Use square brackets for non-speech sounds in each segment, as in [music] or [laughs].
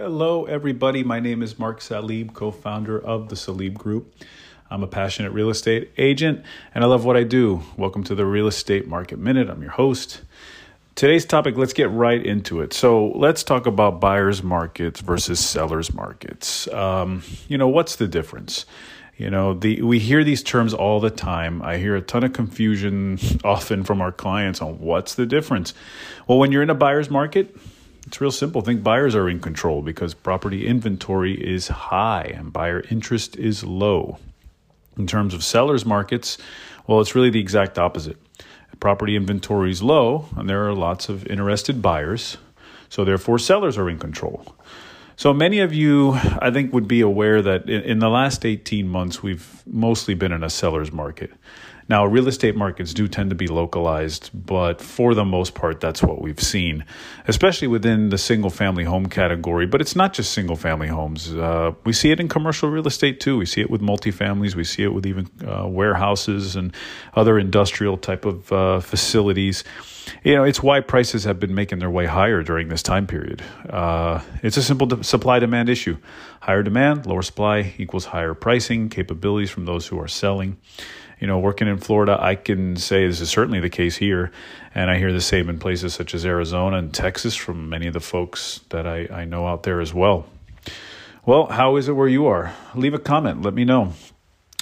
Hello, everybody. My name is Mark Salib, co founder of the Salib Group. I'm a passionate real estate agent and I love what I do. Welcome to the Real Estate Market Minute. I'm your host. Today's topic, let's get right into it. So, let's talk about buyers markets versus sellers markets. Um, you know, what's the difference? You know, the we hear these terms all the time. I hear a ton of confusion [laughs] often from our clients on what's the difference. Well, when you're in a buyer's market, it's real simple. Think buyers are in control because property inventory is high and buyer interest is low. In terms of sellers markets, well, it's really the exact opposite. Property inventory is low and there are lots of interested buyers, so therefore sellers are in control. So many of you, I think, would be aware that in, the last 18 months, we've mostly been in a seller's market. Now, real estate markets do tend to be localized, but for the most part, that's what we've seen, especially within the single family home category. But it's not just single family homes. Uh, we see it in commercial real estate too. We see it with multifamilies. We see it with even uh, warehouses and other industrial type of uh, facilities. You know, it's why prices have been making their way higher during this time period. Uh, it's a simple supply demand issue. Higher demand, lower supply equals higher pricing, capabilities from those who are selling you know, working in Florida, I can say this is certainly the case here. And I hear the same in places such as Arizona and Texas from many of the folks that I, I know out there as well. Well, how is it where you are? Leave a comment. Let me know.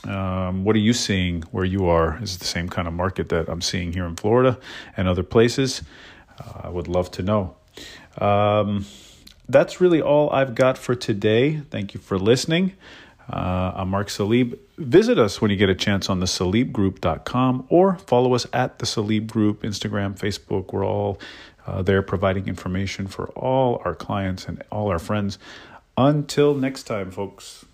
Um, what are you seeing where you are? Is it the same kind of market that I'm seeing here in Florida and other places? Uh, I would love to know. Um, that's really all I've got for today. Thank you for listening. Uh, I'm Mark Salib. Visit us when you get a chance on the salibgroup.com or follow us at the Salib Group, Instagram, Facebook. We're all uh, there providing information for all our clients and all our friends. Until next time, folks.